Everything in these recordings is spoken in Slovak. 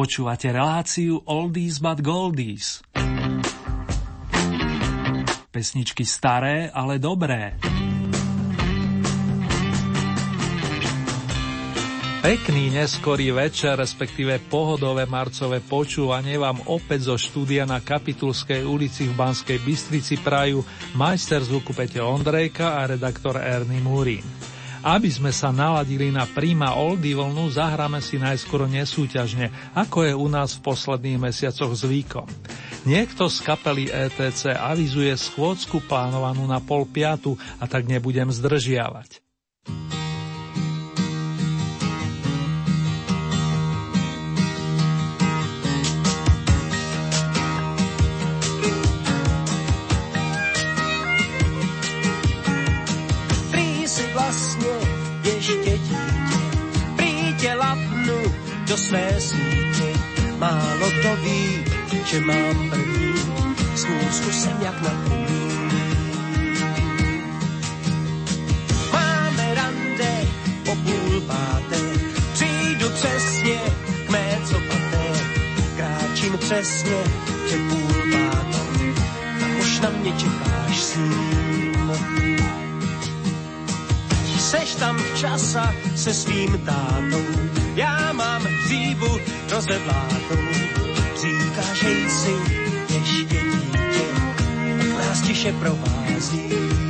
Počúvate reláciu Oldies but Goldies. Pesničky staré, ale dobré. Pekný neskorý večer, respektíve pohodové marcové počúvanie vám opäť zo štúdia na Kapitulskej ulici v Banskej Bystrici prajú majster zvuku Peťo Ondrejka a redaktor Ernie Múrin. Aby sme sa naladili na príma oldy vlnu, zahráme si najskôr nesúťažne, ako je u nás v posledných mesiacoch zvykom. Niekto z kapely ETC avizuje schôdzku plánovanú na pol piatu a tak nebudem zdržiavať. Své sítě. Málo to ví, že mám první, schůzku jsem jak na první. Máme rande po půl páté, přijdu přesně k mé copaté, kráčím přesně před půl pátou, a už na mě čekáš s Seš tam včasa se svým tátou, já mám hříbu rozedlátou. Říká, že jsi ještě dítě, nás tiše provází.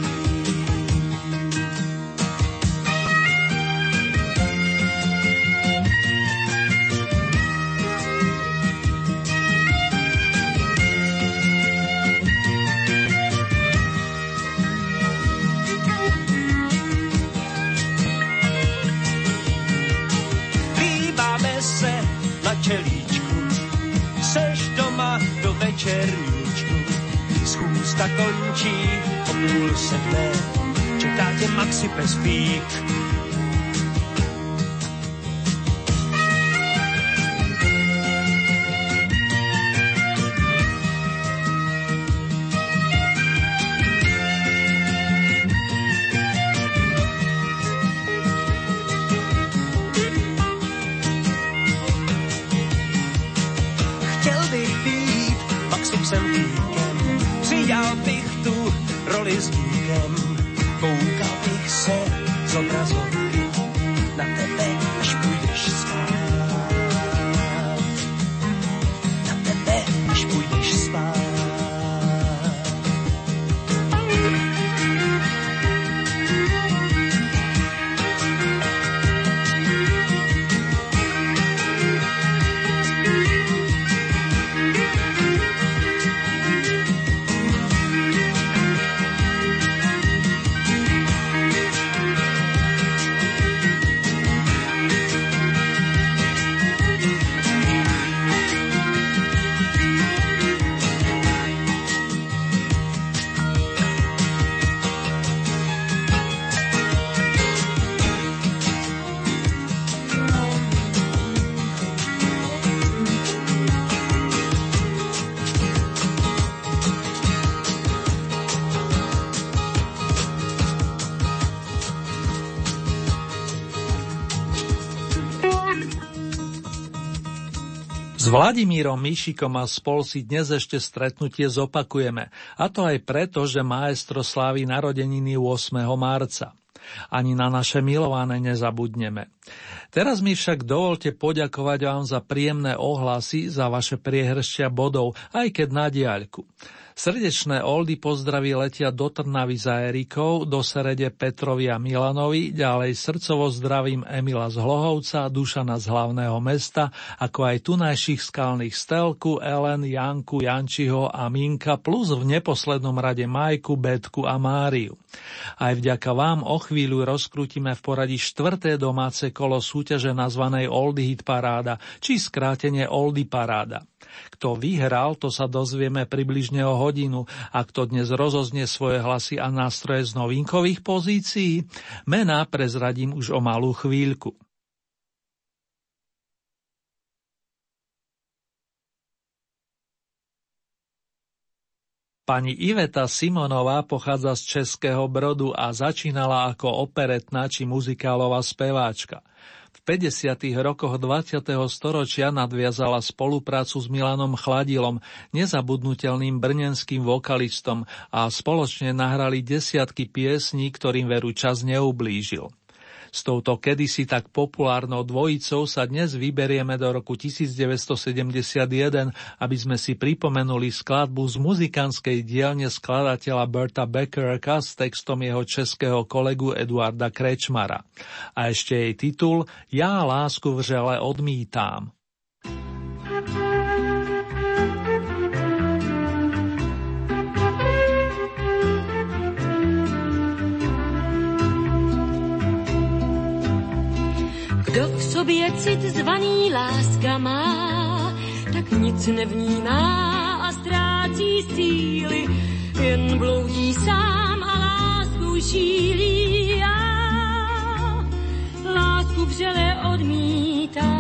Končí. O půl sedmé, čeká tě Maxi Pespík nuestro caso Vladimírom Mišikom a spol si dnes ešte stretnutie zopakujeme, a to aj preto, že maestro slávi narodeniny 8. marca. Ani na naše milované nezabudneme. Teraz mi však dovolte poďakovať vám za príjemné ohlasy, za vaše priehršťa bodov, aj keď na diaľku. Srdečné oldy pozdraví letia do Trnavy za Erikou, do Serede Petrovi a Milanovi, ďalej srdcovo zdravím Emila z Hlohovca, Dušana z hlavného mesta, ako aj tunajších skalných Stelku, Ellen, Janku, Jančiho a Minka, plus v neposlednom rade Majku, Betku a Máriu. Aj vďaka vám o chvíľu rozkrútime v poradí štvrté domáce kolo súťaže nazvanej Oldy Hit Paráda, či skrátenie Oldy Paráda. Kto vyhral, to sa dozvieme približne o hodinu a kto dnes rozoznie svoje hlasy a nástroje z novinkových pozícií, mená prezradím už o malú chvíľku. Pani Iveta Simonová pochádza z Českého Brodu a začínala ako operetná či muzikálová speváčka. V 50. rokoch 20. storočia nadviazala spoluprácu s Milanom Chladilom, nezabudnutelným brnenským vokalistom a spoločne nahrali desiatky piesní, ktorým veru čas neublížil. S touto kedysi tak populárnou dvojicou sa dnes vyberieme do roku 1971, aby sme si pripomenuli skladbu z muzikánskej dielne skladateľa Berta Beckerka s textom jeho českého kolegu Eduarda Krečmara. A ešte jej titul Ja lásku vřele odmítám. Sobě cit zvaný láska má, tak nic nevnímá a ztrácí síly, jen bloudí sám a lásku šílí. Já lásku vřele odmítám.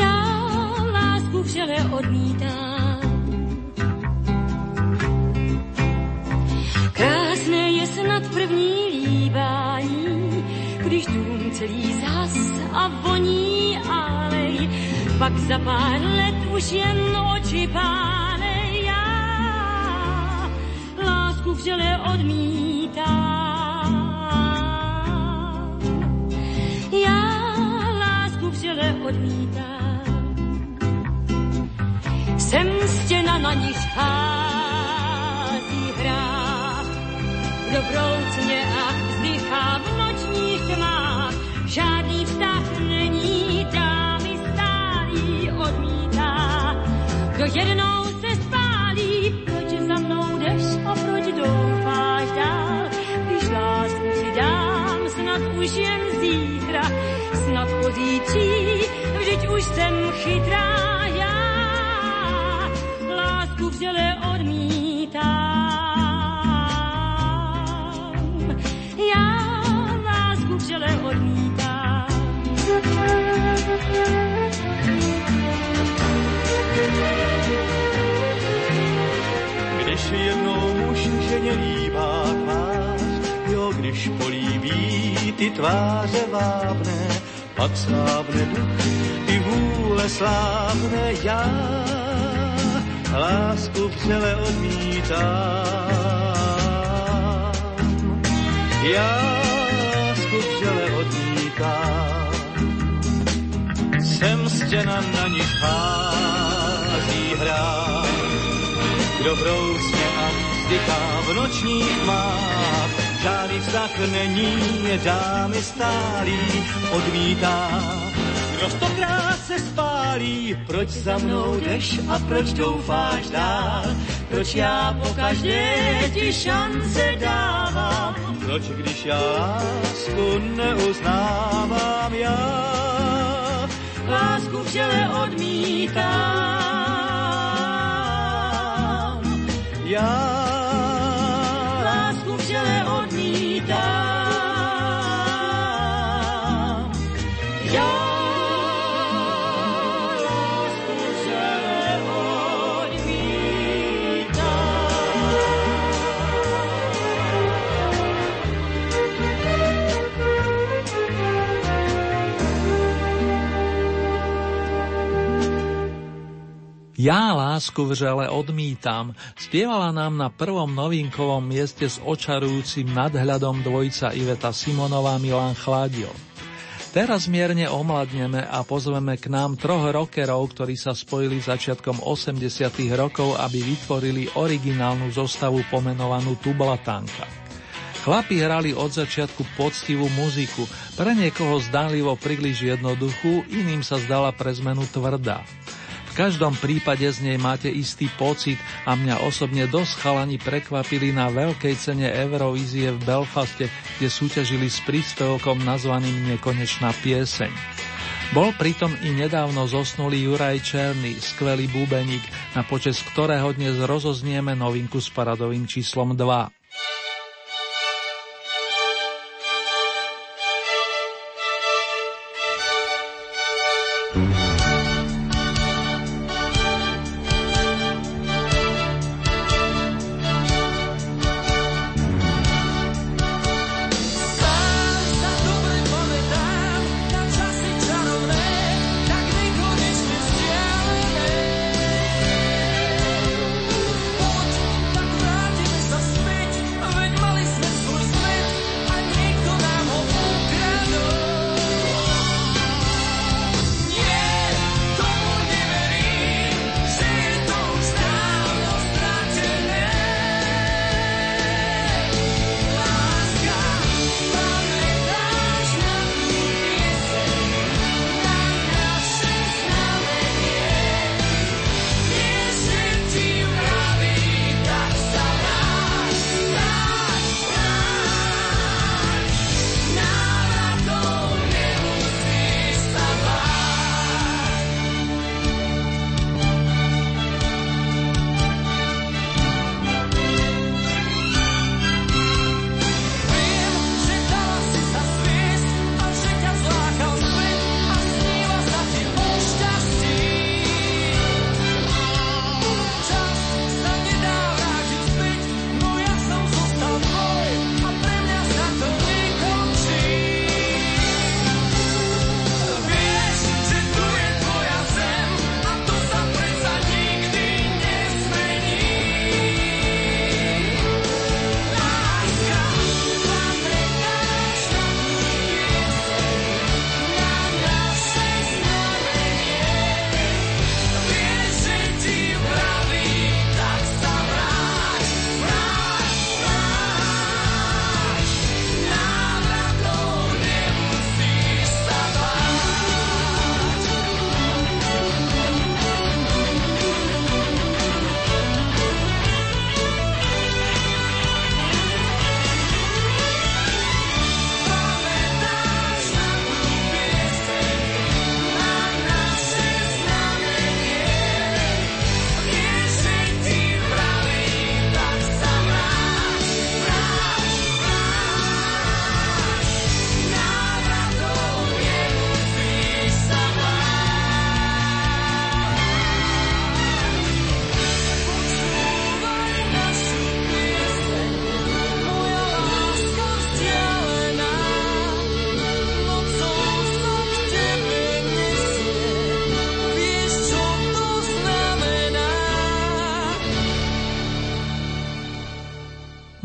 Já lásku vřele odmítám. Pak za pár let už jen oči pálej. Já lásku vřele odmítám. Já lásku vřele odmítám. Jsem stěna na nich hází hrách, dobroucně a vzdychá v nočních tmách. Žádný vztah jednou se spálí, proč za mnou jdeš a proč doufáš dál? Když lásku ti dám, snad už jen zítra, snad pozítří, vždyť už jsem chytrá já. Lásku odmítám. Když políbí ty tváře vábné, pak slábne duch, i vůle slávne já, lásku vřele odmítám. Já lásku vřele odmítám, jsem stěna na nich hází hrát. Kdo brousně a vzdychá v nočních tmách, žádný vztah není, dámy stálý, odmítá. Kdo stokrát se spálí, proč za mnou jdeš a proč doufáš dál? Proč já po každé ti šance dávám? Proč když já lásku neuznávám já? Lásku vřele odmítám. Já lásku vřele odmítam, spievala nám na prvom novinkovom mieste s očarujúcim nadhľadom dvojica Iveta Simonová Milan Chladil. Teraz mierne omladneme a pozveme k nám troch rockerov, ktorí sa spojili začiatkom 80 rokov, aby vytvorili originálnu zostavu pomenovanú Tublatanka. Chlapi hrali od začiatku poctivú muziku, pre niekoho zdánlivo príliš jednoduchú, iným sa zdala pre zmenu tvrdá. Každom prípade z nej máte istý pocit a mňa osobne dosť chalani prekvapili na veľkej cene Eurovízie v Belfaste, kde súťažili s príspevkom nazvaným Nekonečná pieseň. Bol pritom i nedávno zosnulý Juraj Černý, skvelý bubeník, na počes ktorého dnes rozoznieme novinku s paradovým číslom 2.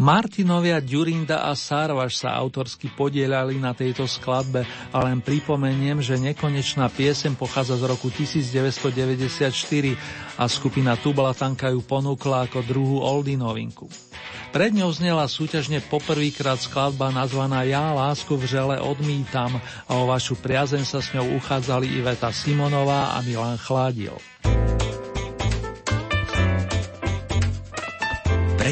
Martinovia, Durinda a Sarvaš sa autorsky podielali na tejto skladbe a len pripomeniem, že nekonečná piesem pochádza z roku 1994 a skupina Tublatanka ju ponúkla ako druhú oldy novinku. Pred ňou znela súťažne poprvýkrát skladba nazvaná Ja lásku v žele odmítam a o vašu priazen sa s ňou uchádzali Iveta Simonová a Milan Chládil.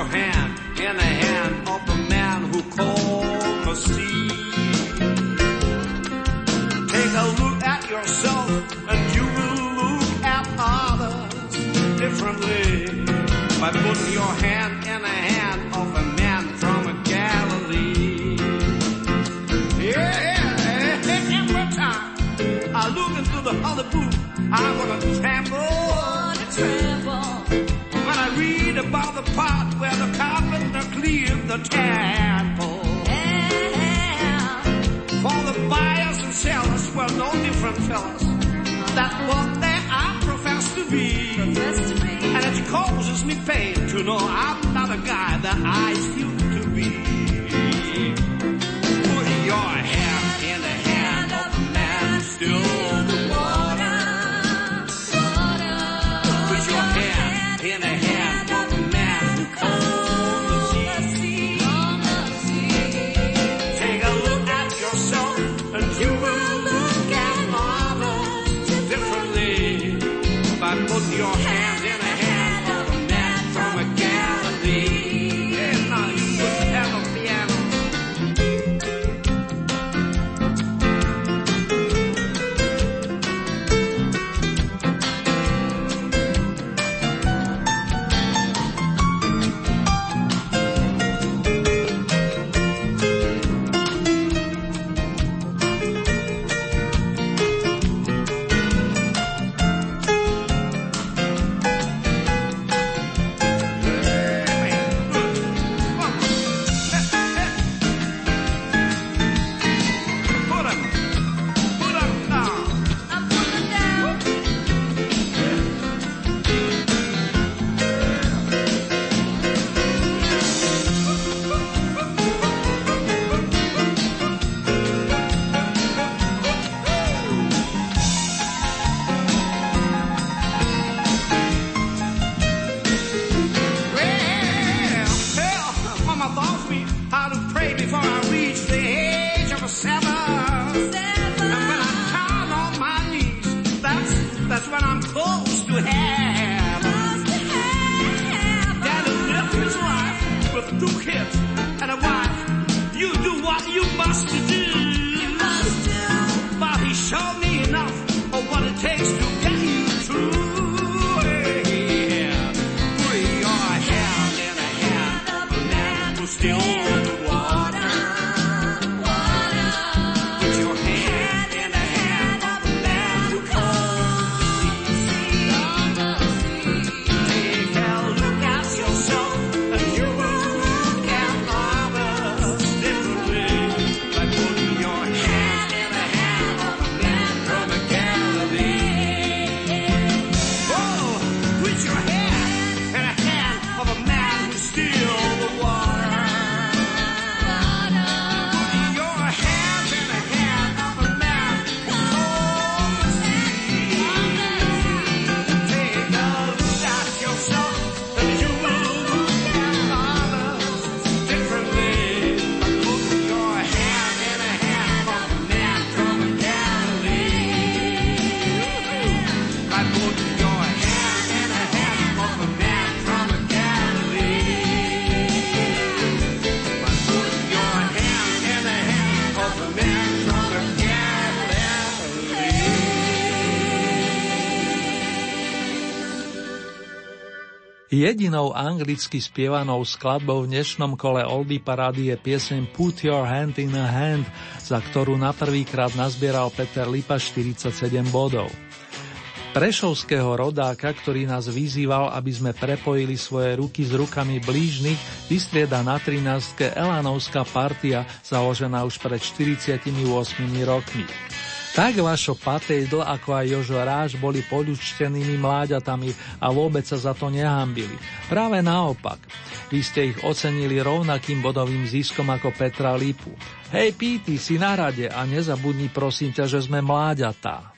your hand in the hand of a man who called the sea. Take a look at yourself and you will look at others differently by putting your hand in the hand of a man from a Galilee. Yeah, every time I look into the other booth, I wanna the temple. For the buyers and sellers were no different fellas. That's what they are professed to be. And it causes me pain to know I'm not a guy that I used to be. Jedinou anglicky spievanou skladbou v dnešnom kole Oldy parády je pieseň Put Your Hand in a Hand, za ktorú na prvýkrát nazbieral Peter Lipa 47 bodov. Prešovského rodáka, ktorý nás vyzýval, aby sme prepojili svoje ruky s rukami blížnych, vystrieda na 13. Elanovská partia, založená už pred 48 rokmi. Tak Vašo Patejdl ako aj Jožo Ráž boli poľučtenými mláďatami a vôbec sa za to nehambili. Práve naopak. Vy ste ich ocenili rovnakým bodovým ziskom ako Petra Lipu. Hej Píty, si na rade a nezabudni prosím ťa, že sme mláďatá.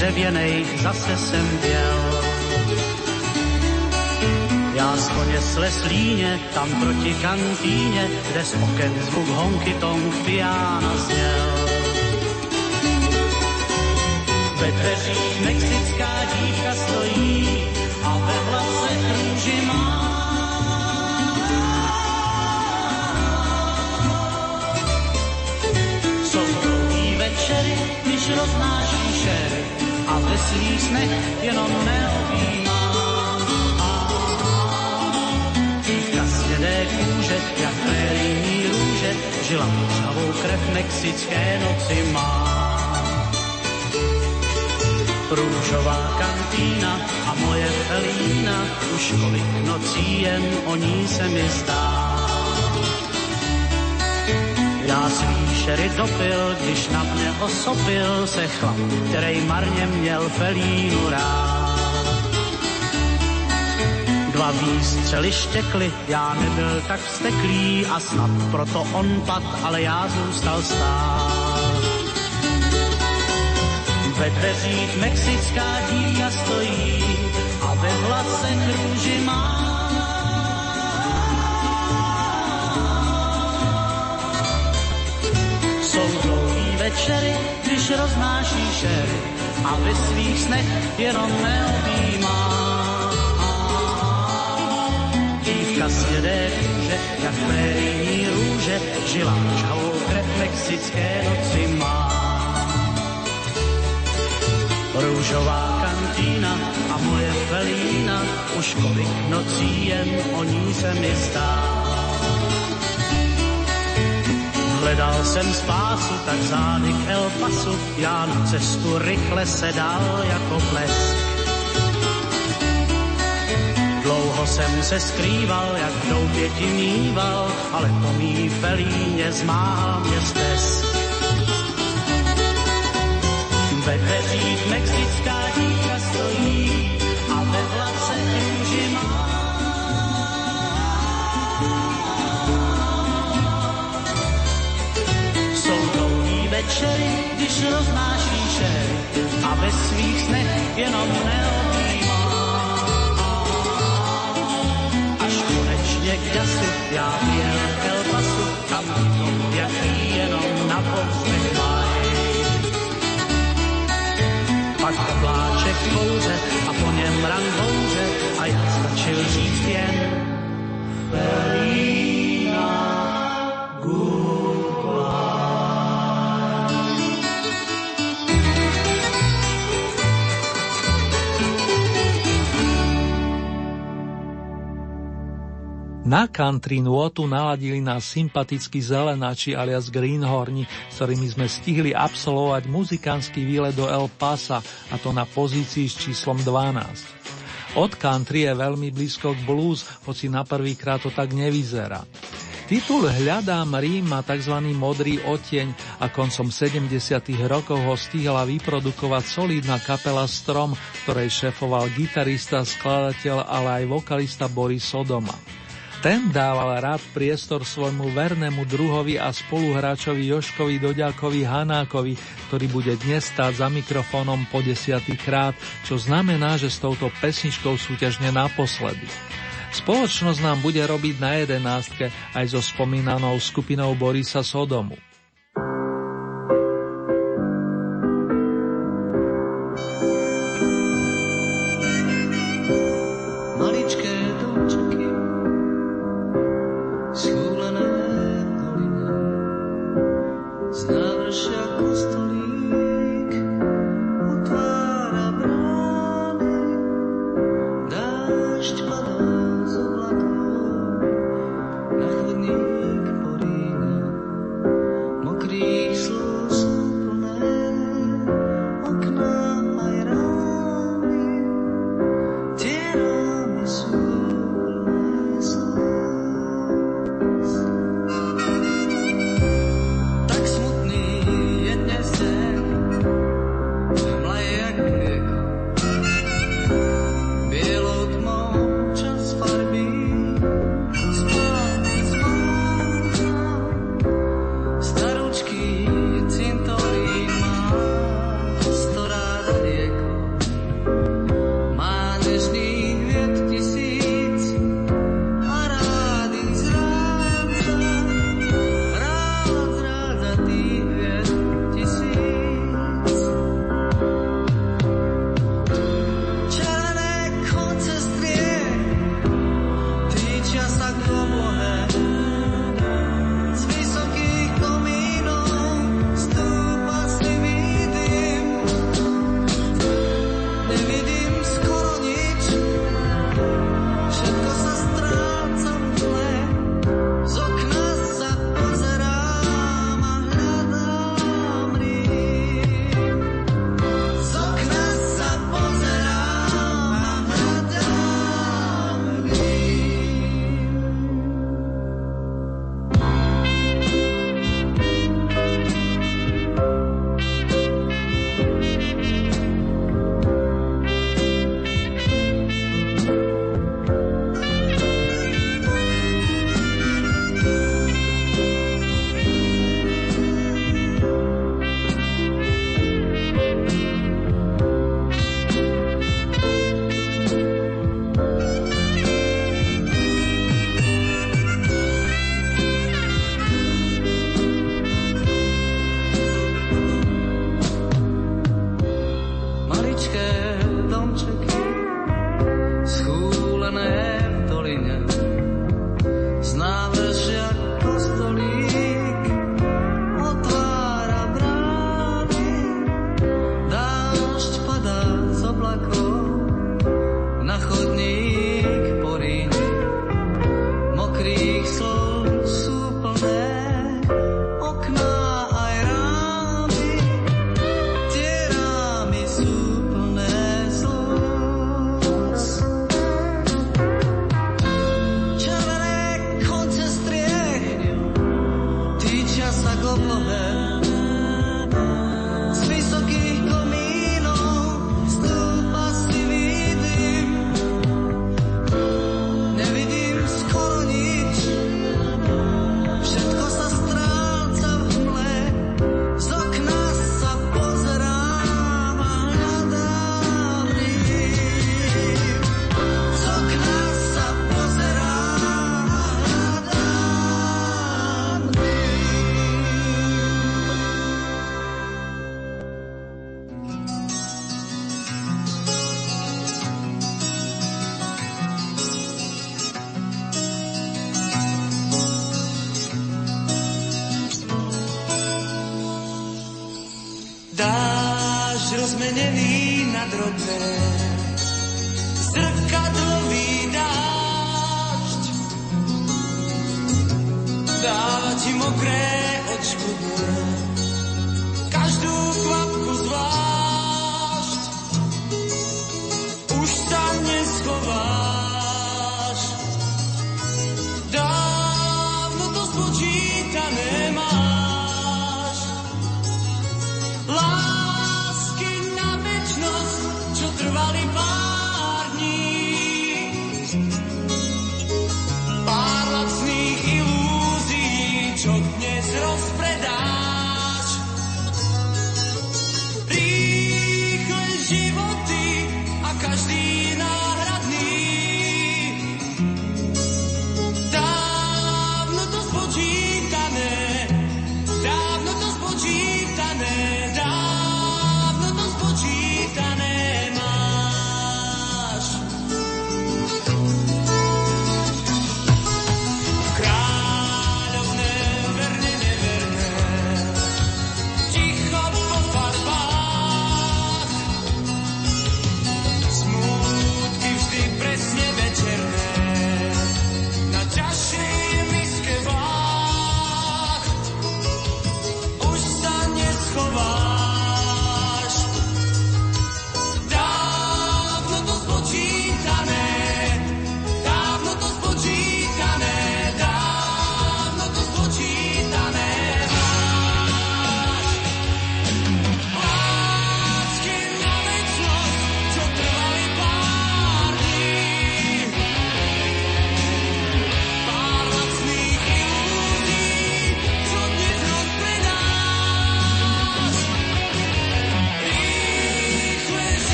Dřevěnej zase jsem běl. Já z koně sleslíně, tam proti kantýně, kde z oken zvuk honky tong piana zněl. Ve dveřích mexická dívka stojí roznáší šery a ve svých snech jenom neobjímá. Dívka z kůže, jak prérijní růže, žila žhavou krev mexické noci má. Růžová kantýna a moje felína, už kolik nocí jen o ní se mi zdá. Já svý šery dopil, když na mě osopil se chlap, který marně měl felínu rád. Dva výstřely štěkly, já nebyl tak vsteklý a snad proto on pad, ale já zůstal stát. Ve dveřích mexická dívka stojí a ve vlase růži má. Večery, když roznáší šery a ve svých snech jenom neobjímá. Dívka z hnědé kůže, jak prérijní růže, žila žhavou krev mexické noci má. Růžová kantýna a moje felína, už kolik nocí jen o ní se mi zdá. Hledal jsem spásu, tak zády k El Pasu, já na cestu rychle se dal jako blesk. Dlouho jsem se skrýval, jak v doubě ti mýval, ale po mý felíně zmáhal mě stesk. Ve dveřích mexická dívka šery a ve svých snech jenom neobjímá. Až konečně k jasu já věl tam to, jaký jenom na povzdech mají pak obláček kouře a po něm rangouře a já stačil říct jen Felina Na country nôtu naladili nás sympatickí zelenáči alias Greenhorni, s ktorými sme stihli absolvovať muzikánsky výlet do El Pasa, a to na pozícii s číslom 12. Od country je veľmi blízko k blues, hoci na prvýkrát to tak nevyzerá. Titul Hľadám Rím má tzv. modrý oteň a koncom 70. rokov ho stihla vyprodukovať solidná kapela Strom, ktorej šefoval gitarista, skladateľ, ale aj vokalista Boris Sodoma. Ten dával rád priestor svojmu vernému druhovi a spoluhráčovi Joškovi Doďákovi Hanákovi, ktorý bude dnes stáť za mikrofónom po desiatý krát, čo znamená, že s touto pesničkou súťažne naposledy. Spoločnosť nám bude robiť na jedenástke aj so spomínanou skupinou Borisa Sodomu.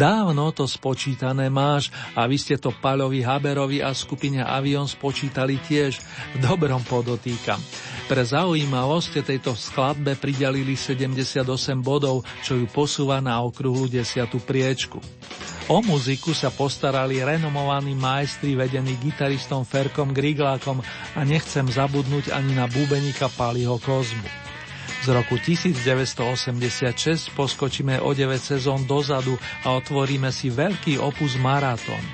Dávno to spočítané máš a vy ste to Paľovi Haberovi a skupine Avion spočítali tiež. V dobrom podotýkam. Pre zaujímavosť tejto skladbe pridelili 78 bodov, čo ju posúva na okruhu 10. priečku. O muziku sa postarali renomovaní majstri vedení gitaristom Ferkom Griglákom a nechcem zabudnúť ani na bubenika Paliho Kozmu. Z roku 1986 poskočíme o 9 sezón dozadu a otvoríme si veľký opus Maratón.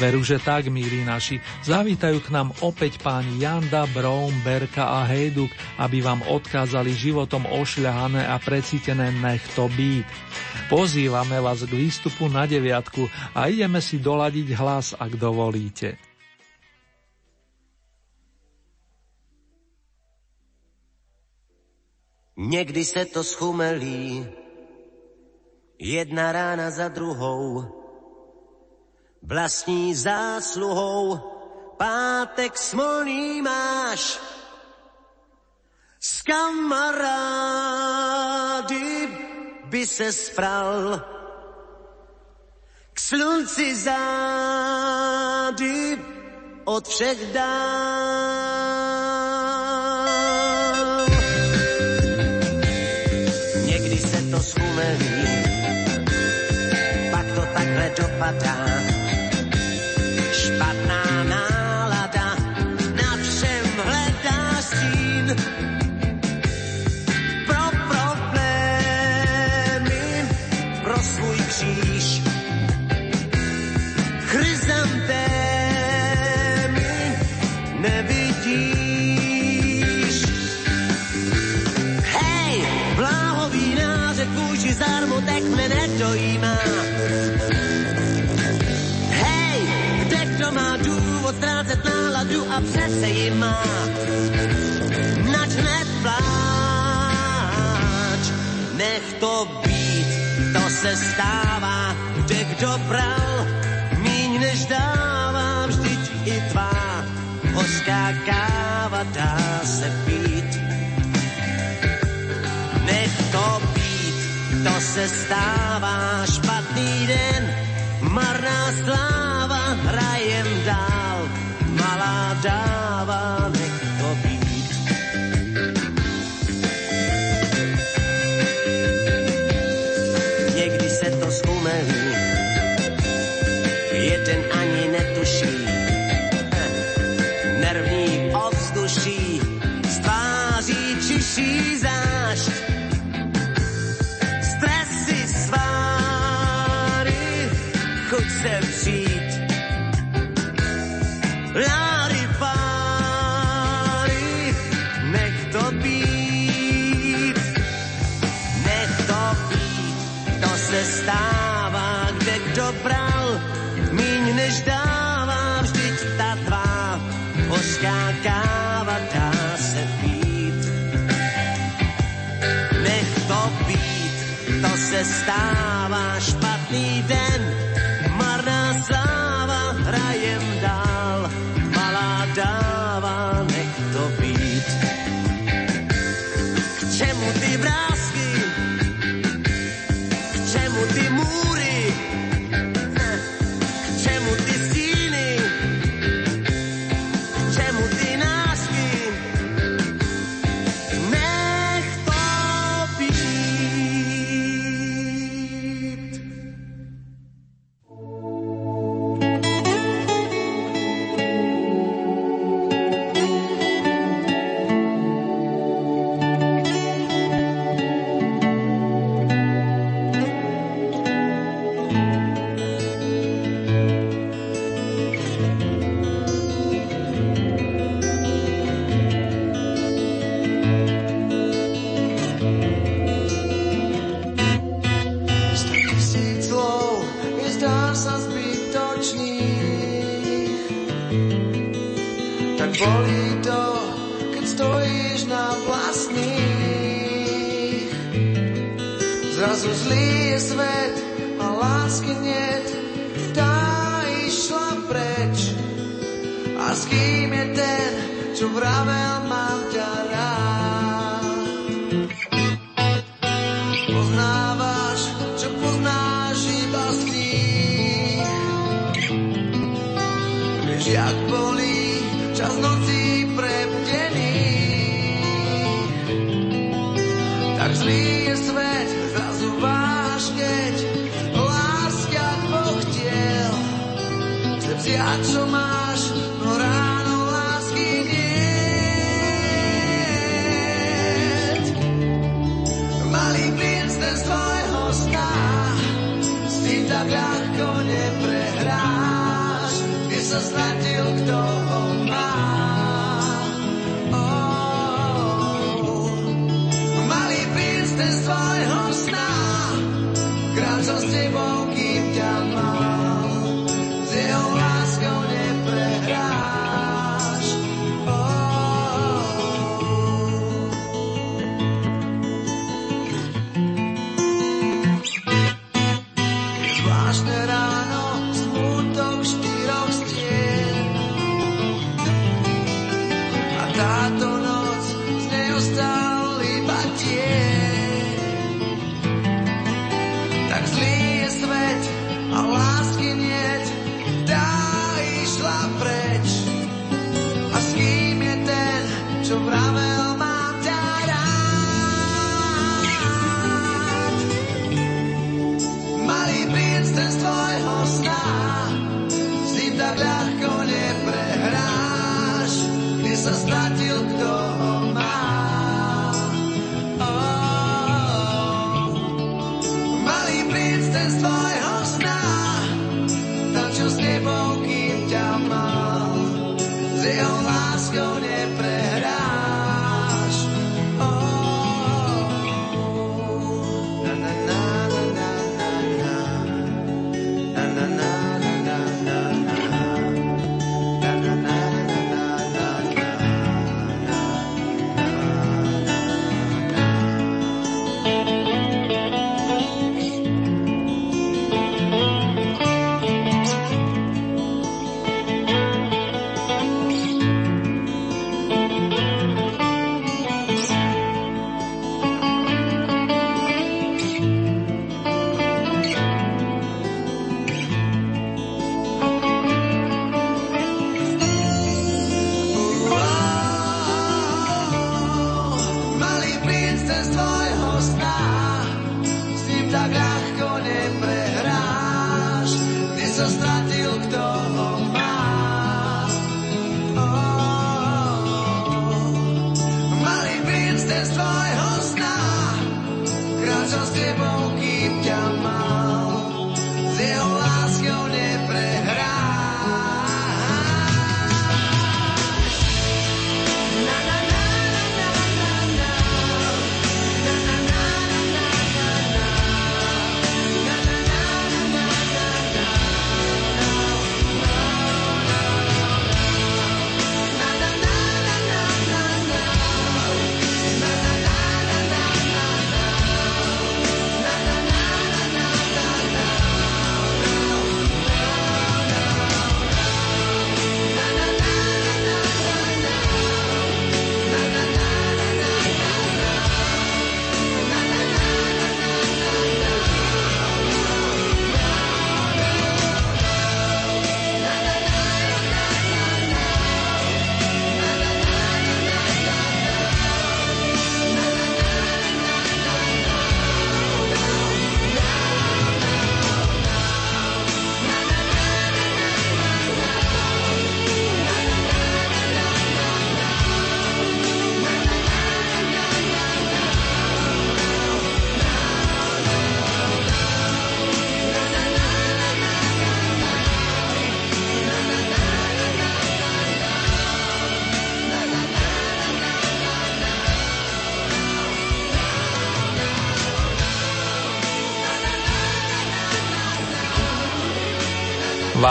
Veru, že tak, milí naši, zavítajú k nám opäť páni Janda, Brown, Berka a Hejduk, aby vám odkázali životom ošľahané a precítené nech to byť. Pozývame vás k výstupu na deviatku a ideme si doladiť hlas, ak dovolíte. Někdy se to schumelí, jedna rána za druhou, vlastní zásluhou, pátek smolný máš, s kamarády by se spral, k slunci zády od všech dál. to být, to se stává, kde kdo bral, míň než dávám vždyť i tvá hořká káva dá se pít. Nech to být, to se stává, špatný den, marná sláva, hrajem dál, malá dáva,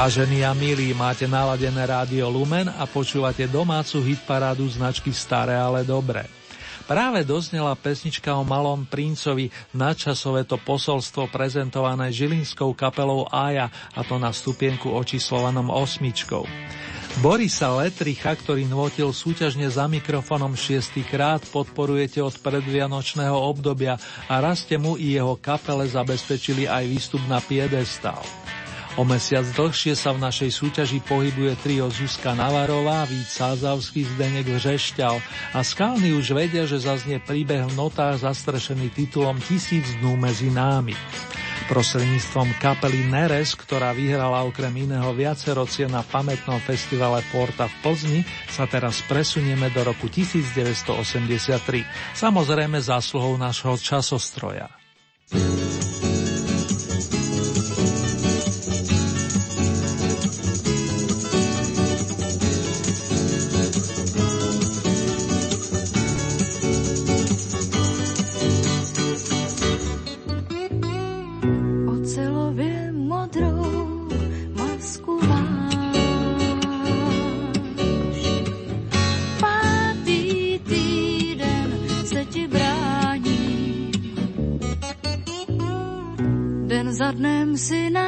Vážení a milí, máte naladené rádio Lumen a počúvate domácu hitparádu značky Staré, ale dobré. Práve doznela pesnička o malom princovi, nadčasové to posolstvo prezentované žilinskou kapelou Aja, a to na stupienku očíslovanom osmičkou. Borisa Letricha, ktorý nvotil súťažne za mikrofonom šiestýkrát, podporujete od predvianočného obdobia a raste mu i jeho kapele zabezpečili aj výstup na piedestál. O mesiac dlhšie sa v našej súťaži pohybuje trio Zuzka Navarová, Vít Sázavský, Zdenek Vřešťal a skalní už vedia, že zaznie príbeh v notách zastrešený titulom Tisíc dnú medzi námi. Prostredníctvom kapely Neres, ktorá vyhrala okrem iného viacero cien na pamätnom festivale Porta v Plzni, sa teraz presunieme do roku 1983. Samozrejme zásluhou nášho časostroja. Tisíc 相思呢？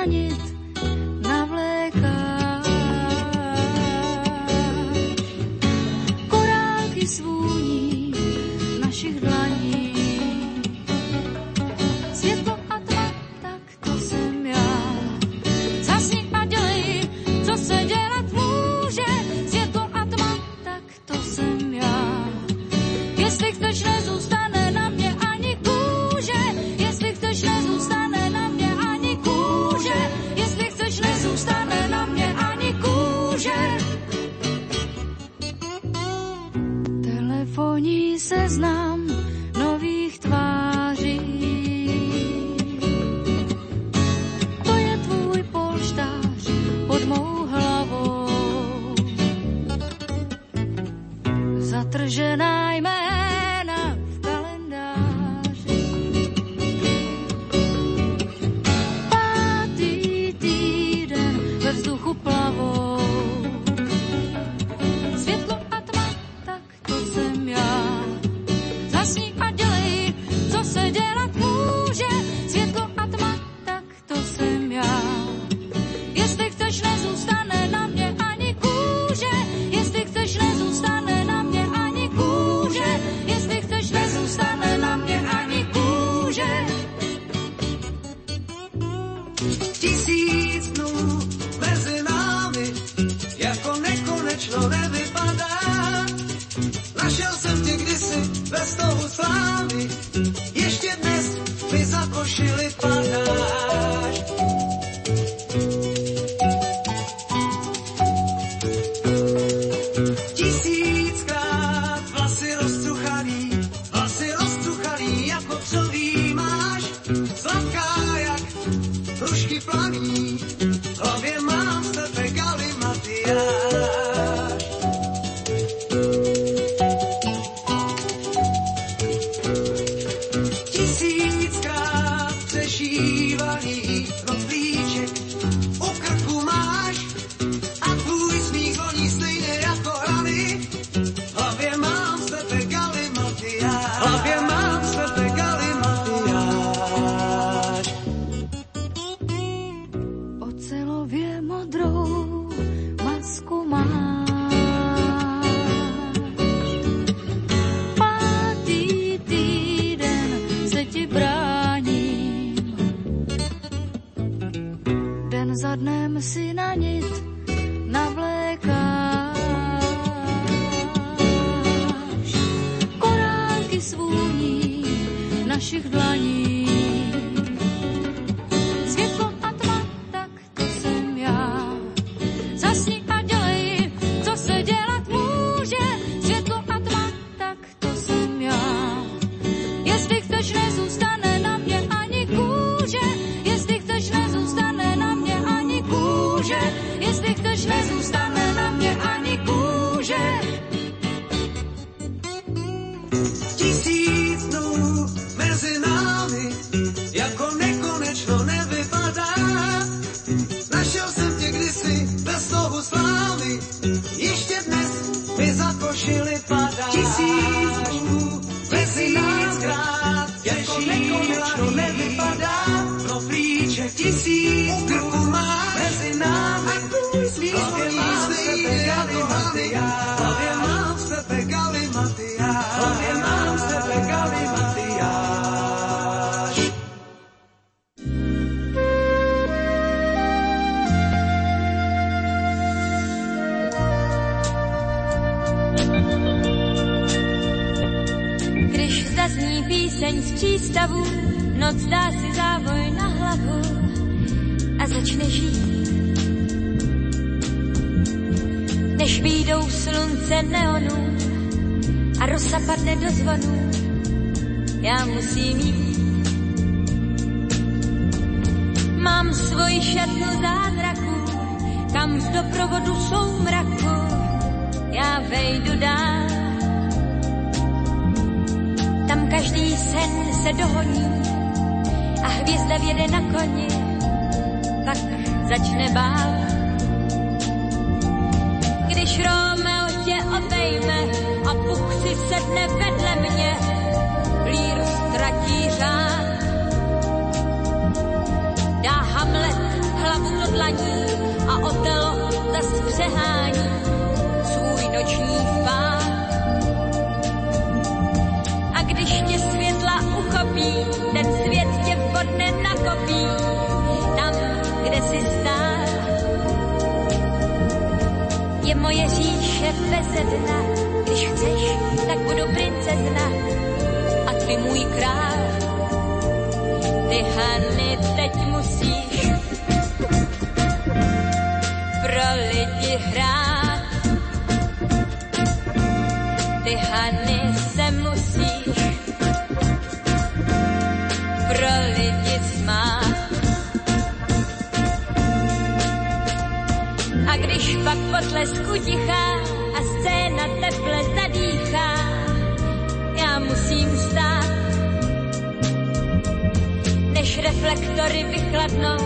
Reflektory vychladnou,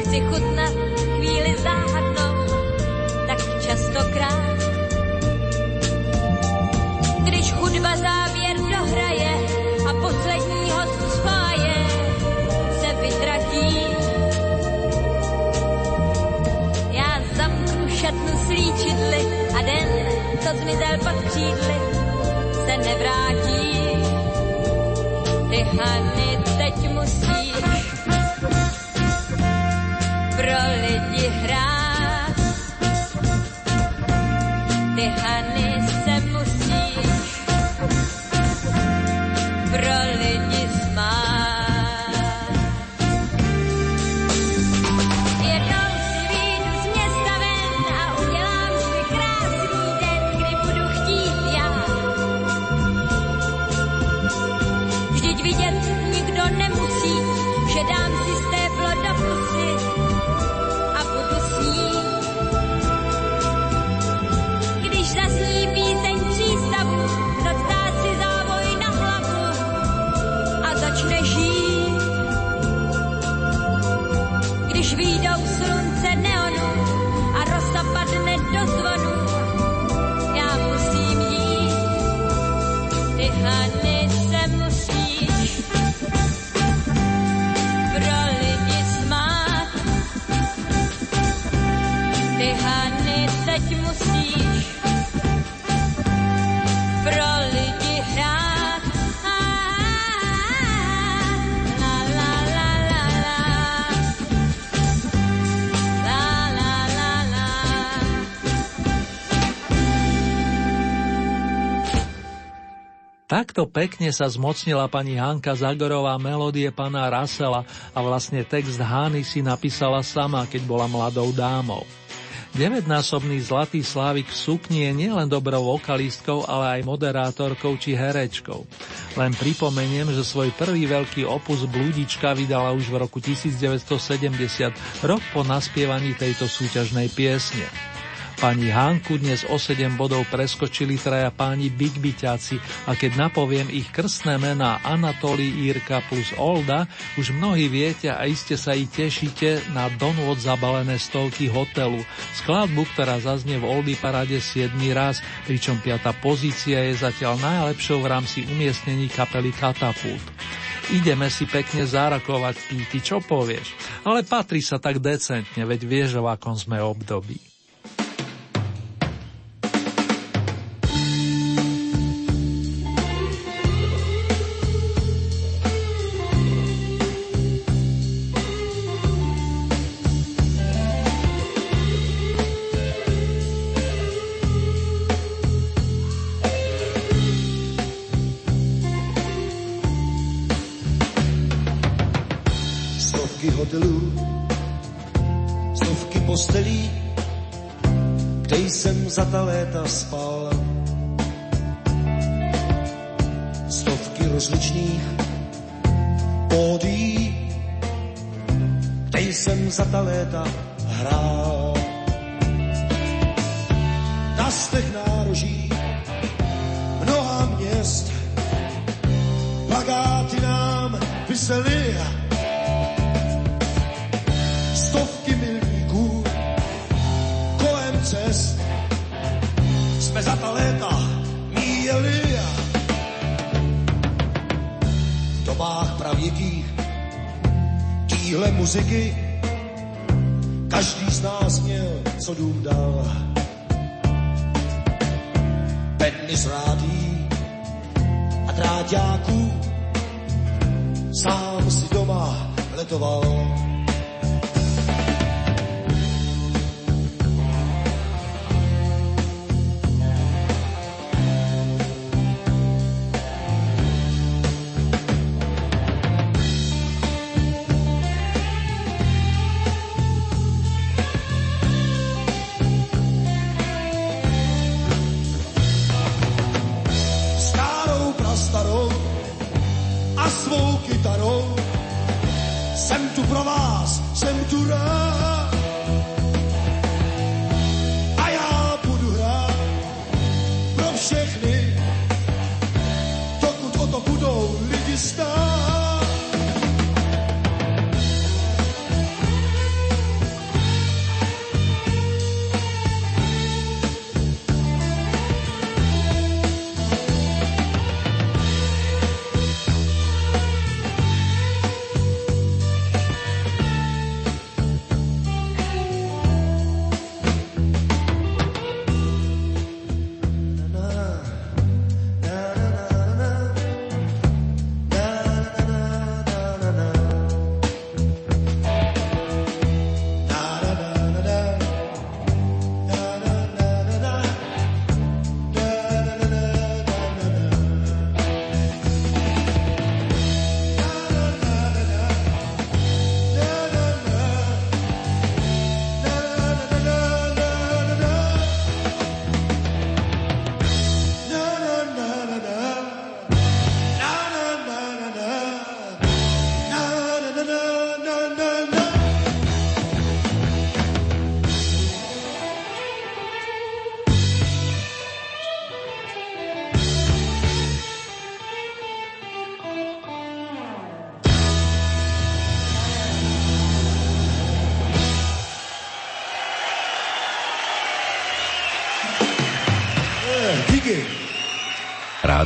chci chutnat chvíli záhadnou, tak častokrát. Když hudba závěr dohraje a poslední host z fáje se vytratí, já zamknu šatnu slíčidly a den, co zmizel pod křídly, se nevrátí. Ty Hany teď musíš pro lidi hrát. Ty Hany Takto pekne sa zmocnila pani Hanka Zagorová melódie pana Rasela a vlastne text Hány si napísala sama, keď bola mladou dámou. Devätnásobný zlatý slávik v sukni je nielen dobrou vokalistkou, ale aj moderátorkou či herečkou. Len pripomeniem, že svoj prvý veľký opus Blúdička vydala už v roku 1970, rok po naspievaní tejto súťažnej piesne. Pani Hanku dnes o 7 bodov preskočili traja páni Big Byťáci a keď napoviem ich krstné mená Anatolí, Írka plus Olda, už mnohí viete a iste sa i tešíte na donôd zabalené stovky hotelu, skladbu, ktorá zaznie v Oldy paráde 7 raz, pričom piata pozícia je zatiaľ najlepšou v rámci umiestnení kapely Katapult. Ideme si pekne zárakovať, Píty, čo povieš? Ale patrí sa tak decentne, veď vieš, v akom sme období.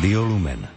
Rádio Lumen.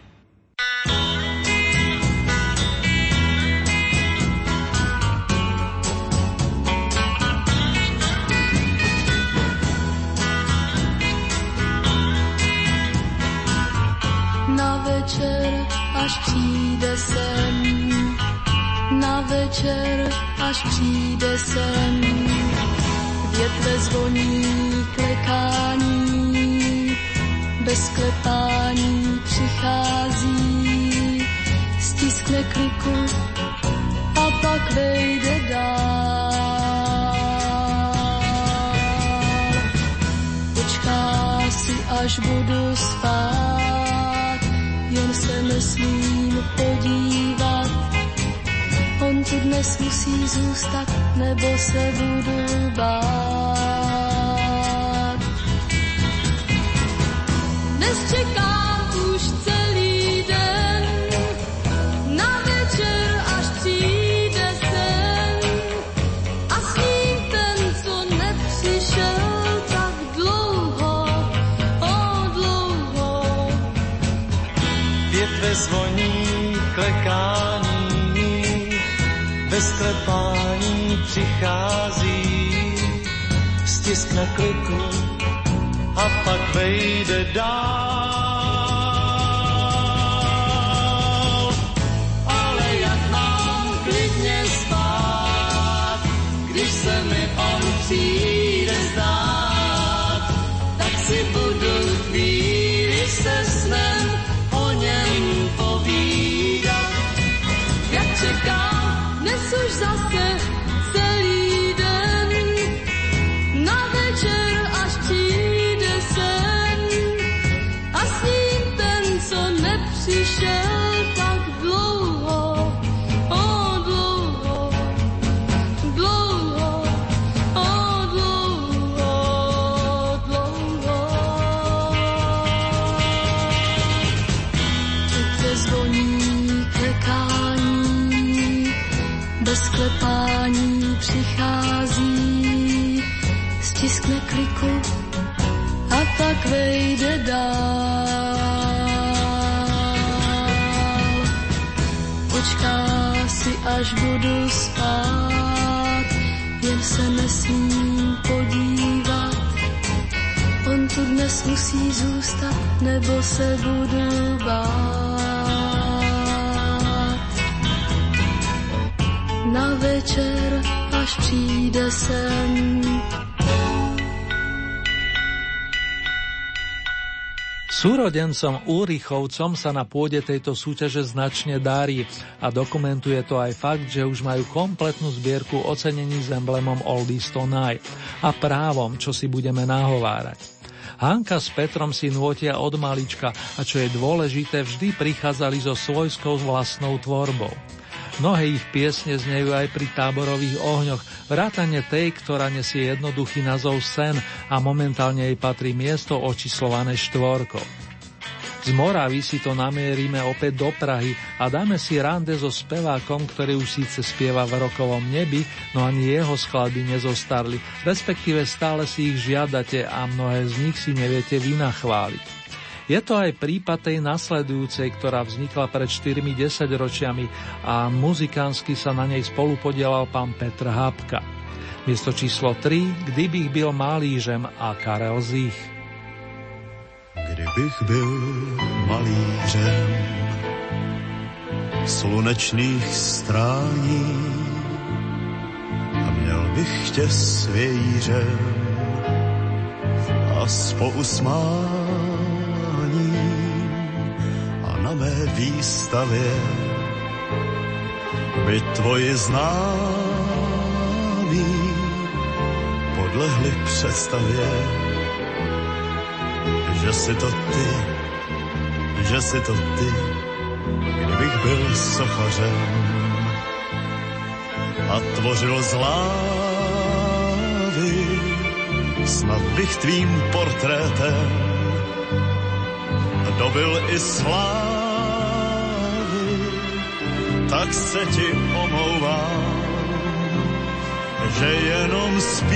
show. Sen, Súrodencom Úrichovcom sa na pôde tejto súťaže značne darí a dokumentuje to aj fakt, že už majú kompletnú zbierku ocenení s emblemom Oldies Tonight a právom, čo si budeme nahovárať. Hanka s Petrom si nôtia od malička a čo je dôležité, vždy prichádzali so svojskou vlastnou tvorbou. Mnohé ich piesne znejú aj pri táborových ohňoch, vrátane tej, ktorá nesie jednoduchý názov Sen a momentálne jej patrí miesto očíslované štvorkou. Z Moravy si to namierime opäť do Prahy a dáme si rande so spevákom, ktorý už síce spieva v rokovom nebi, no ani jeho skladby nezostarli, respektíve stále si ich žiadate a mnohé z nich si neviete vynachváliť. Je to aj prípad tej nasledujúcej, ktorá vznikla pred 4 10 ročiami a muzikánsky sa na nej spolu podielal pán Petr Hápka. Miesto číslo 3, Kdybych byl malížem a Karel Zich. Kdybych byl malířem slunečných strání a měl bych tě svějířem a s na mé výstavě by tvoji známí podlehli představě že si to ty, že si to ty, kdybych byl sochařem a tvořil z lávy, snad bych tvým portrétem dobil i slávy, tak se ti omlouvám, že jenom zpívám.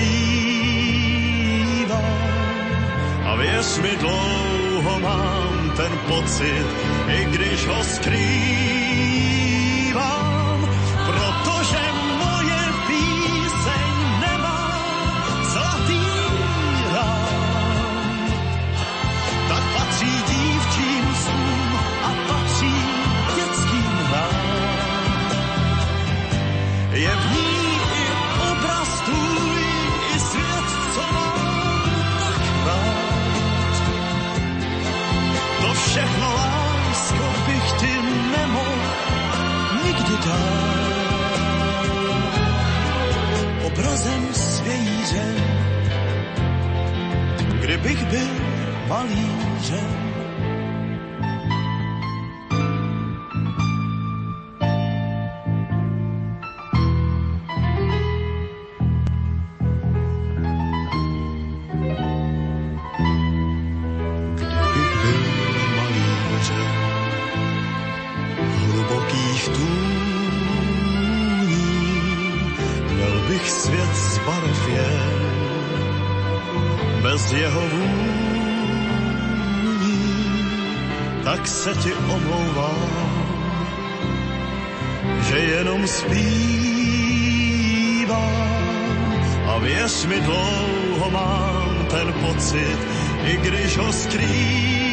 A věř mi, dlouho mám ten pocit, i když ho skrývám, kdybych byl malířem, ti omlouvám, že jenom zpívám. A věř mi dlouho mám ten pocit, i když ho skrývám,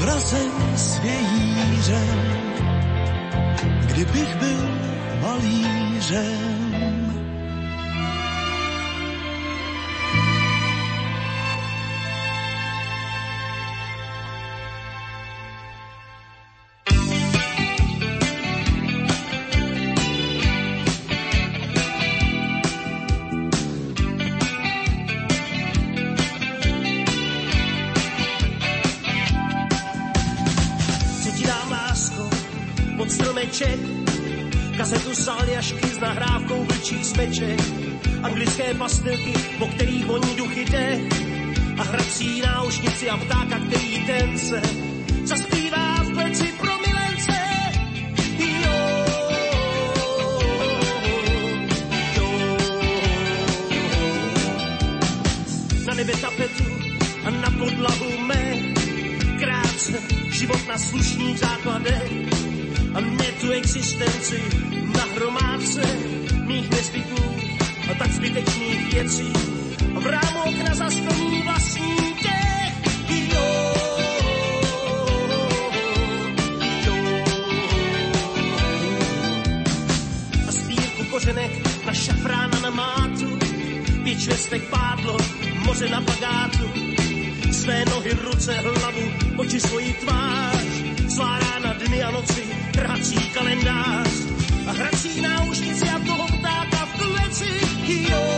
Obrazem svějířem, kdybych byl malířem. Dám lásko, pod stromeček, kazetu z Aljašky s nahrávkou vlčích smeček, anglické pastilky, po kterých voní duchy dech, a hrací náušnici a ptáka, který ten se zaspívá život na slušných základech. A ne tu existenci na hromádce mých nezbytných a tak zbytečných věcí. A v rámu okna zasplní vlastní těch. Jo, kořenek na šafrána na mátu, pěč vestek pádlo, moře na bagátu, své nohy, ruce, hlavu, oči svoji tvář, svá rána, dny a noci, trhací kalendář a hrací náušnici a toho ptáka v kleci. Jo,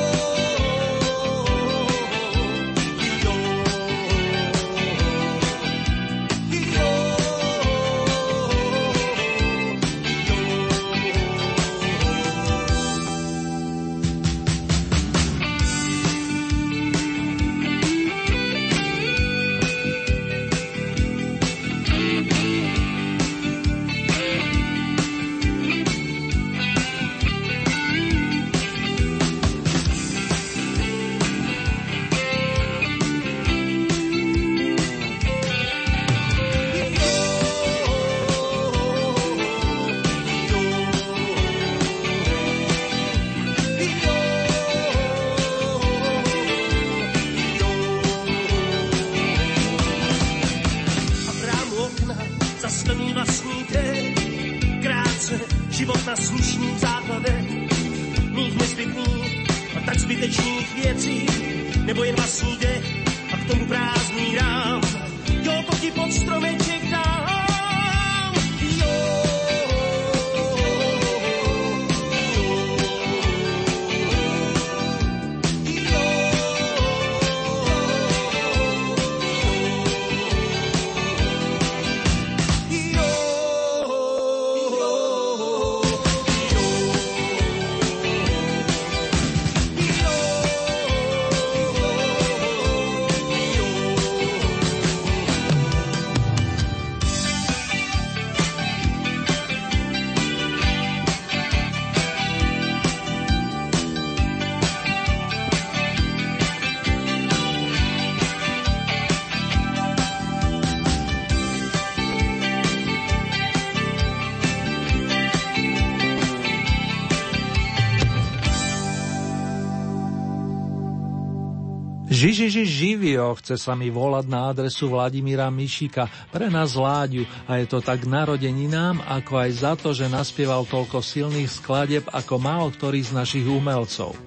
Žiži, ži, živio, chce sa mi volať na adresu Vladimíra Mišika, pre nás Láďu a je to tak narodeninám, ako aj za to, že naspieval toľko silných skladeb ako málo ktorý z našich umelcov.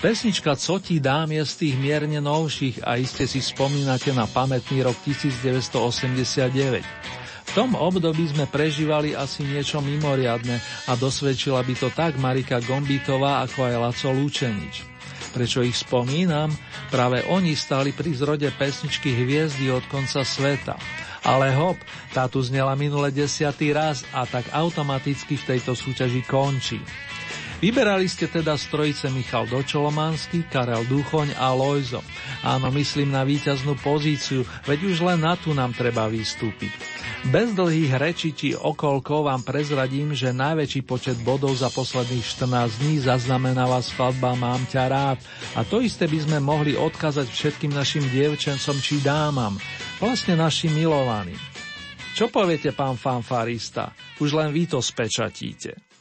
Pesnička Co ti dám je z tých mierne novších a iste si spomínate na pamätný rok 1989. V tom období sme prežívali asi niečo mimoriadne a dosvedčila by to tak Marika Gombitová ako aj Laco Lúčenič. Prečo ich spomínam? Práve oni stali pri zrode pesničky Hviezdy od konca sveta. Ale hop, tá tu znela minule desiatý raz a tak automaticky v tejto súťaži končí. Vyberali ste teda strojice Michal Dočolomanský, Karel Duchoň a Lojzo. Áno, myslím na víťaznú pozíciu, veď už len na tú nám treba vystúpiť. Bez dlhých rečí či okolkov vám prezradím, že najväčší počet bodov za posledných 14 dní zaznamenáva skladba Mám ťa rád a to isté by sme mohli odkázať všetkým našim dievčencom či dámam, vlastne našim milovaným. Čo poviete, pán fanfarista? Už len vy to spečatíte.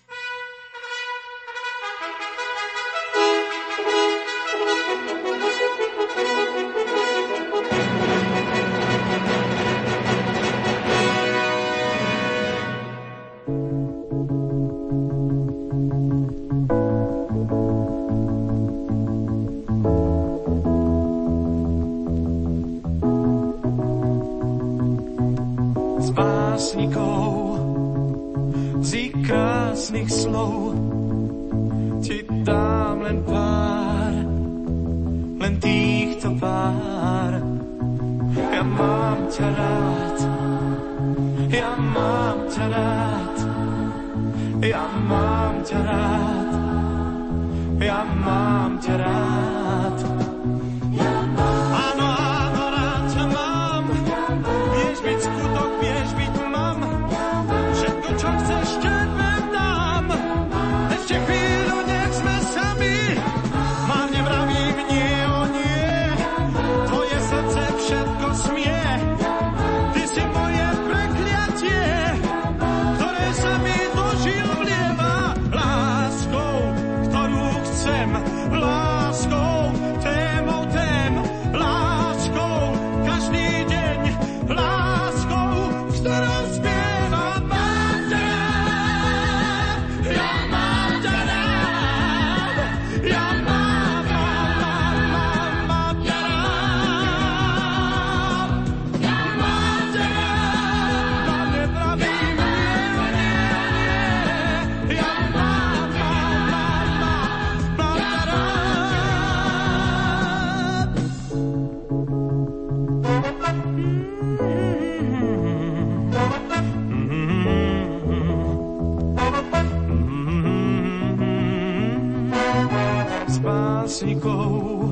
básnikov,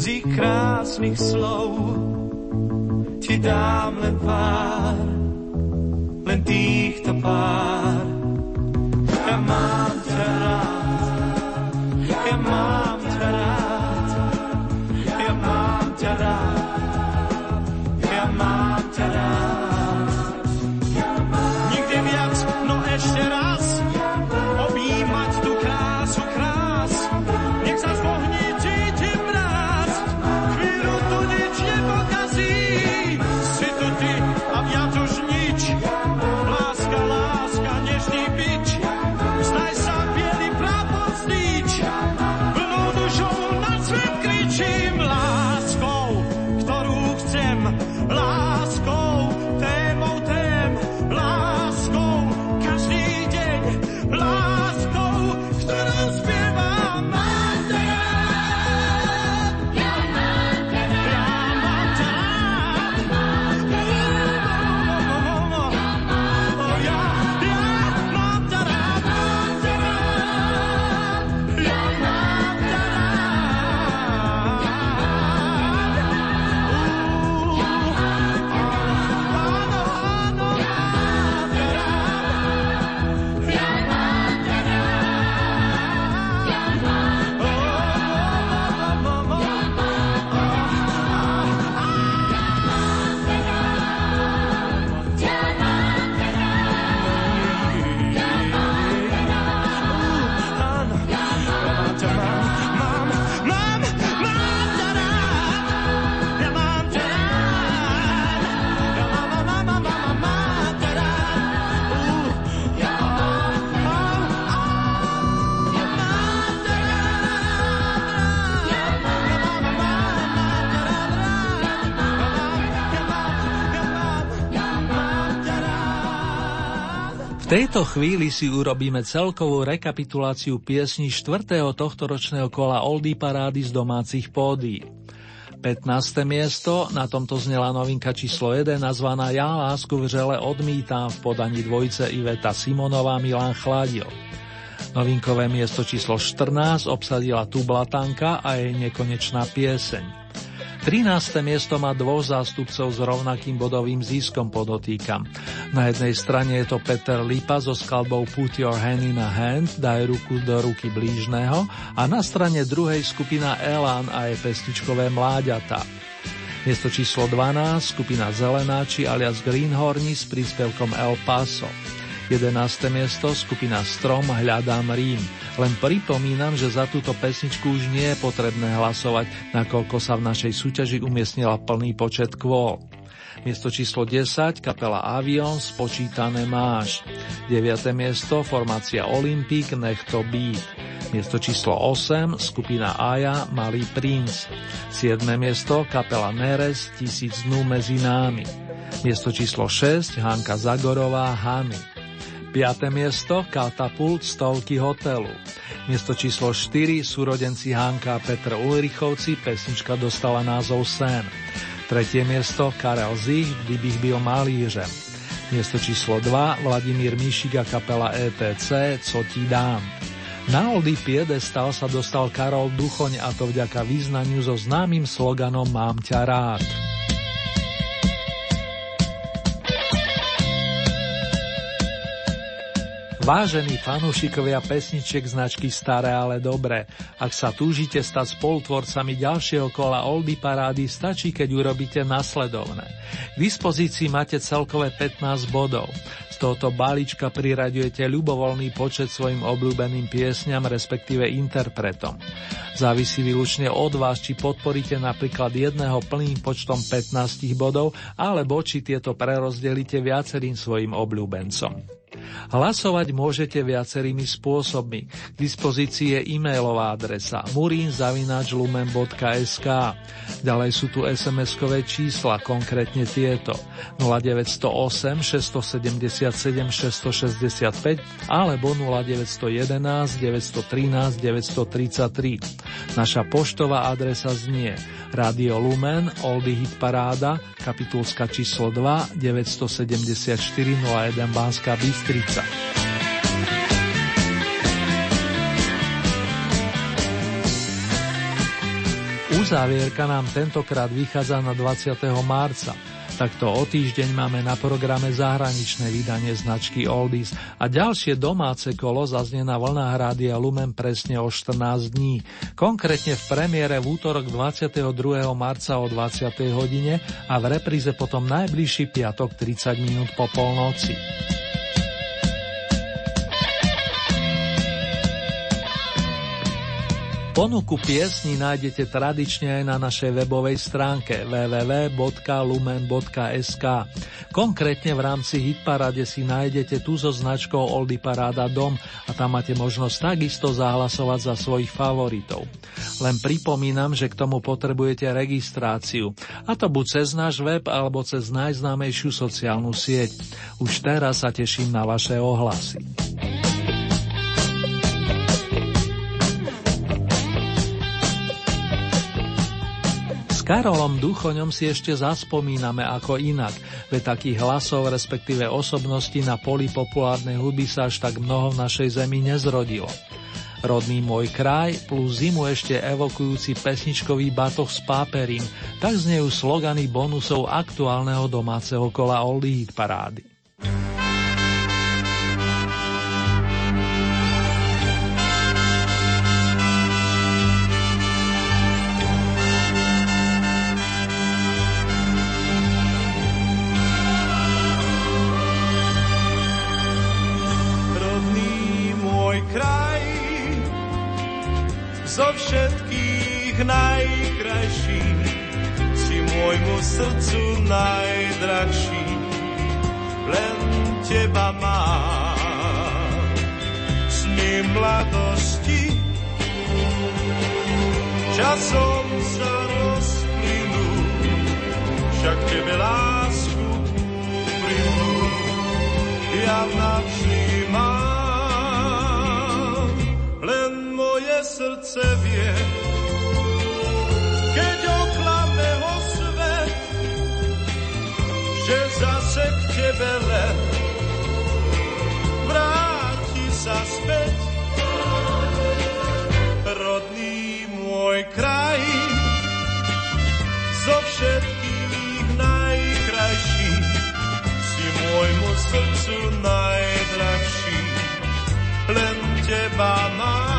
z ich krásnych slov ti dám len pár, len týchto pár. Tejto chvíli si urobíme celkovú rekapituláciu piesní 4. tohto ročného kola Oldy Parády z domácich pódií. 15. miesto, na tomto znela novinka číslo 1, nazvaná Ja lásku vřele odmítam v podaní dvojice Iveta Simonová Milan Chladil. Novinkové miesto číslo 14 obsadila tu Blatanka a jej nekonečná pieseň. 13. miesto má dvoch zástupcov s rovnakým bodovým získom podotýkam. Na jednej strane je to Peter Lipa so skladbou Put Your Hand in a Hand, daj ruku do ruky blížneho a na strane druhej skupina Elan a je pesničkové mláďata. Miesto číslo 12 skupina Zelenáči alias Greenhorni s príspevkom El Paso. 11. miesto skupina Strom Hľadám Rím. Len pripomínam, že za túto pesničku už nie je potrebné hlasovať, nakoľko sa v našej súťaži umiestnila plný počet kvôl. Miesto číslo 10, kapela Avion, spočítané máš. 9. miesto, formácia Olympic, nech to být. Miesto číslo 8, skupina Aja, Malý princ. 7. miesto, kapela Neres, Tisíc dnú medzi námi. Miesto číslo 6, Hanka Zagorová, Hany. 5. miesto Katapult stovky hotelu. Miesto číslo 4 súrodenci Hanka a Petr Ulrichovci, pesnička dostala názov Sen. Tretie miesto Karel Zich, Kdybych byl malířem. Miesto číslo 2 Vladimír Mišik a kapela ETC Co ti dám. Na Oldy Piedestal sa dostal Karol Duchoň a to vďaka význaniu so známym sloganom Mám ťa rád. Vážení fanúšikovia pesničiek značky Staré, ale dobré, ak sa túžite stať spolutvorcami ďalšieho kola Oldy Parády, stačí, keď urobíte nasledovné. K dispozícii máte celkové 15 bodov. Z tohoto balíčka priraďujete ľubovoľný počet svojim obľúbeným piesňam, respektíve interpretom. Závisí výlučne od vás, či podporíte napríklad jedného plným počtom 15 bodov, alebo či tieto prerozdelíte viacerým svojim obľúbencom. Hlasovať môžete viacerými spôsobmi. K dispozícii je e-mailová adresa murinzavinačlumen.sk Ďalej sú tu SMS-kové čísla, konkrétne tieto 0908 677 665 alebo 0911 913 933. Naša poštová adresa znie Radio Lumen, Oldy Hit Paráda, kapitulska číslo 2, 974 01 Banská Bystrica. Uzávierka nám tentokrát vychádza na 20. marca. Takto o týždeň máme na programe zahraničné vydanie značky Oldies a ďalšie domáce kolo zaznie na vlnách Rádia Lumen presne o 14 dní. Konkrétne v premiére v útorok 22. marca o 20. hodine a v repríze potom najbližší piatok 30 minút po polnoci. Ponuku piesní nájdete tradične aj na našej webovej stránke www.lumen.sk. Konkrétne v rámci Hitparade si nájdete tú so značkou Oldy Paráda Dom a tam máte možnosť takisto zahlasovať za svojich favoritov. Len pripomínam, že k tomu potrebujete registráciu, a to buď cez náš web alebo cez najznámejšiu sociálnu sieť. Už teraz sa teším na vaše ohlasy. Karolom Duchoňom si ešte zaspomíname ako inak, veď takých hlasov, respektíve osobností na poli populárnej hudby sa až tak mnoho v našej zemi nezrodilo. Rodný môj kraj plus zimu ešte evokujúci pesničkový batoh s páperím, tak znejú slogany bonusov aktuálneho domáceho kola Hit parády. Srdcu najdrahší, len teba mám. Sny mladosti časom sa rozplynú, však tebe lásku úprimnú ja navždy mám. srdce vie, keď oklame tebe len vráti sa späť. Rodný môj kraj, zo všetkých najkrajší, si môjmu srdcu najdrahší, len teba mám.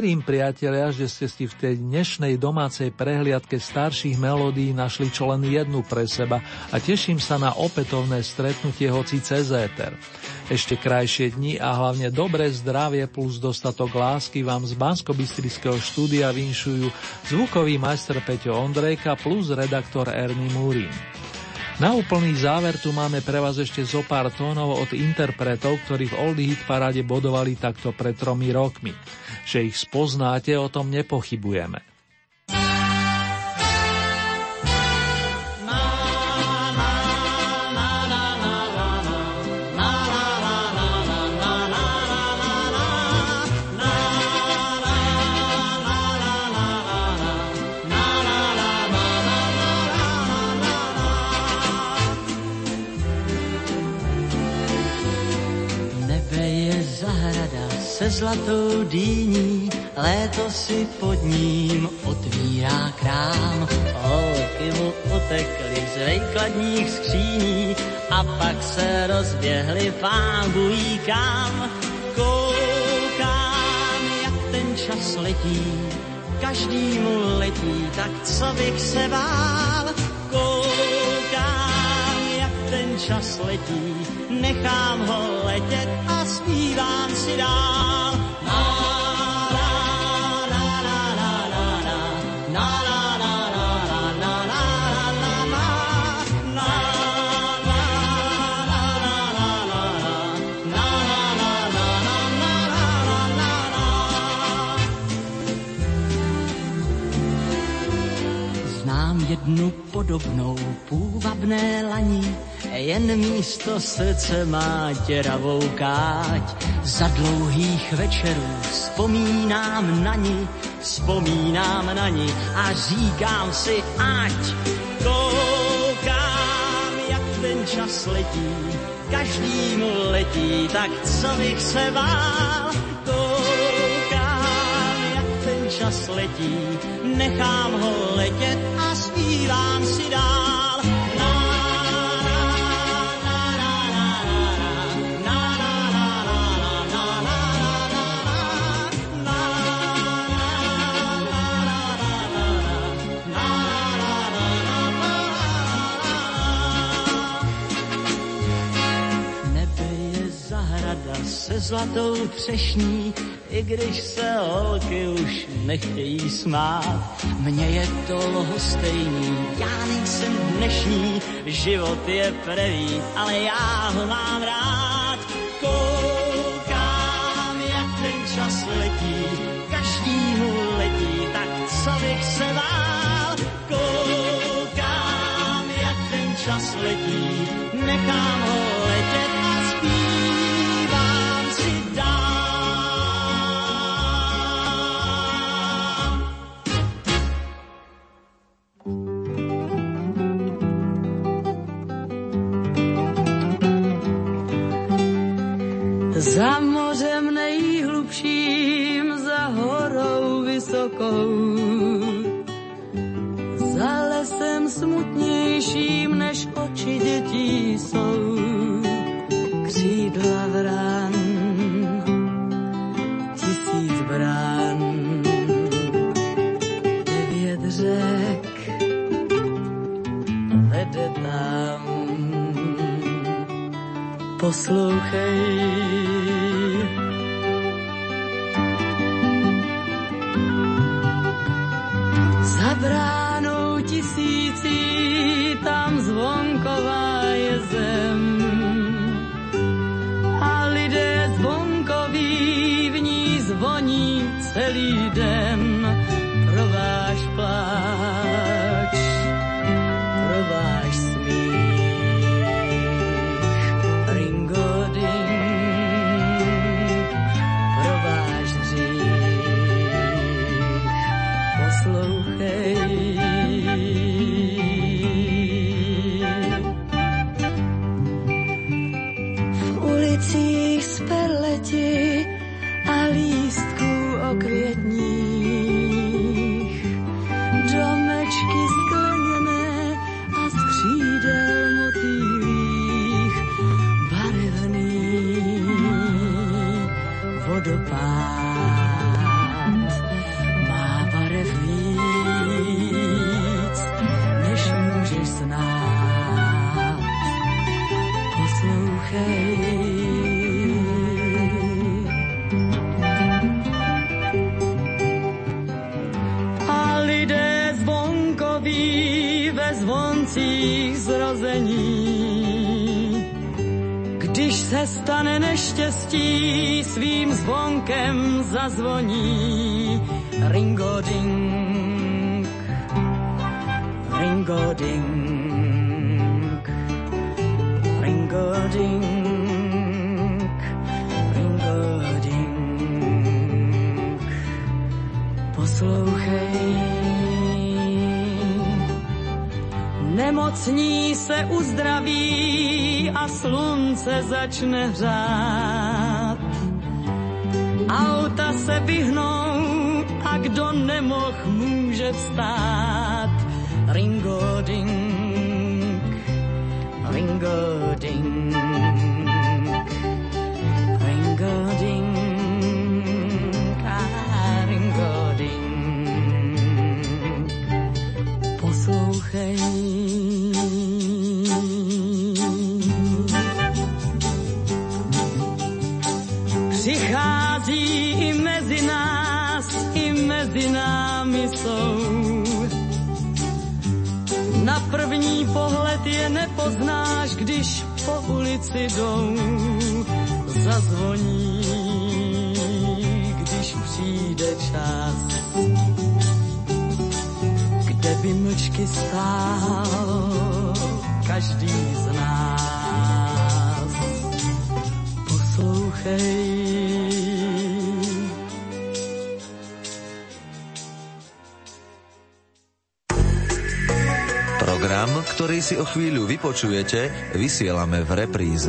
Verím, priatelia, že ste si v tej dnešnej domácej prehliadke starších melódií našli čo len jednu pre seba a teším sa na opätovné stretnutie hoci cez éter. Ešte krajšie dni a hlavne dobré zdravie plus dostatok lásky vám z bansko štúdia vinšujú zvukový majster Peťo Ondrejka plus redaktor Ernie Múrin. Na úplný záver tu máme pre vás ešte zo pár tónov od interpretov, ktorí v Oldie Hit paráde bodovali takto pred tromi rokmi. Že ich spoznáte, o tom nepochybujeme. Se zlatou dýní, léto si pod ním otvírá krám. Holky mu utekly z vejkladních skříní a pak se rozběhly pán bují kam. Koukám, jak ten čas letí, každý mu letí, tak co bych se bál čas letí, nechám ho letět a zpívám si dál. Mám jednu podobnou půvabné laní, jen místo srdce má děravou káť. Za dlouhých večerů vzpomínám na ní, vzpomínám na ní a říkám si ať. Koukám, jak ten čas letí, každý mu letí, tak co bych se bál. Koukám, jak ten čas letí, nechám ho letět zlatou třešní, i když se holky už nechtějí smát. Mně je to lhostejný, já nejsem dnešní, život je prevý, ale já ho mám rád. poslúchej. Zazvoní. Ringoding, ringoding, ringoding, ringoding. Poslouchej, nemocní se uzdraví a slunce začne hřát. Vypočujete, vysielame v repríze.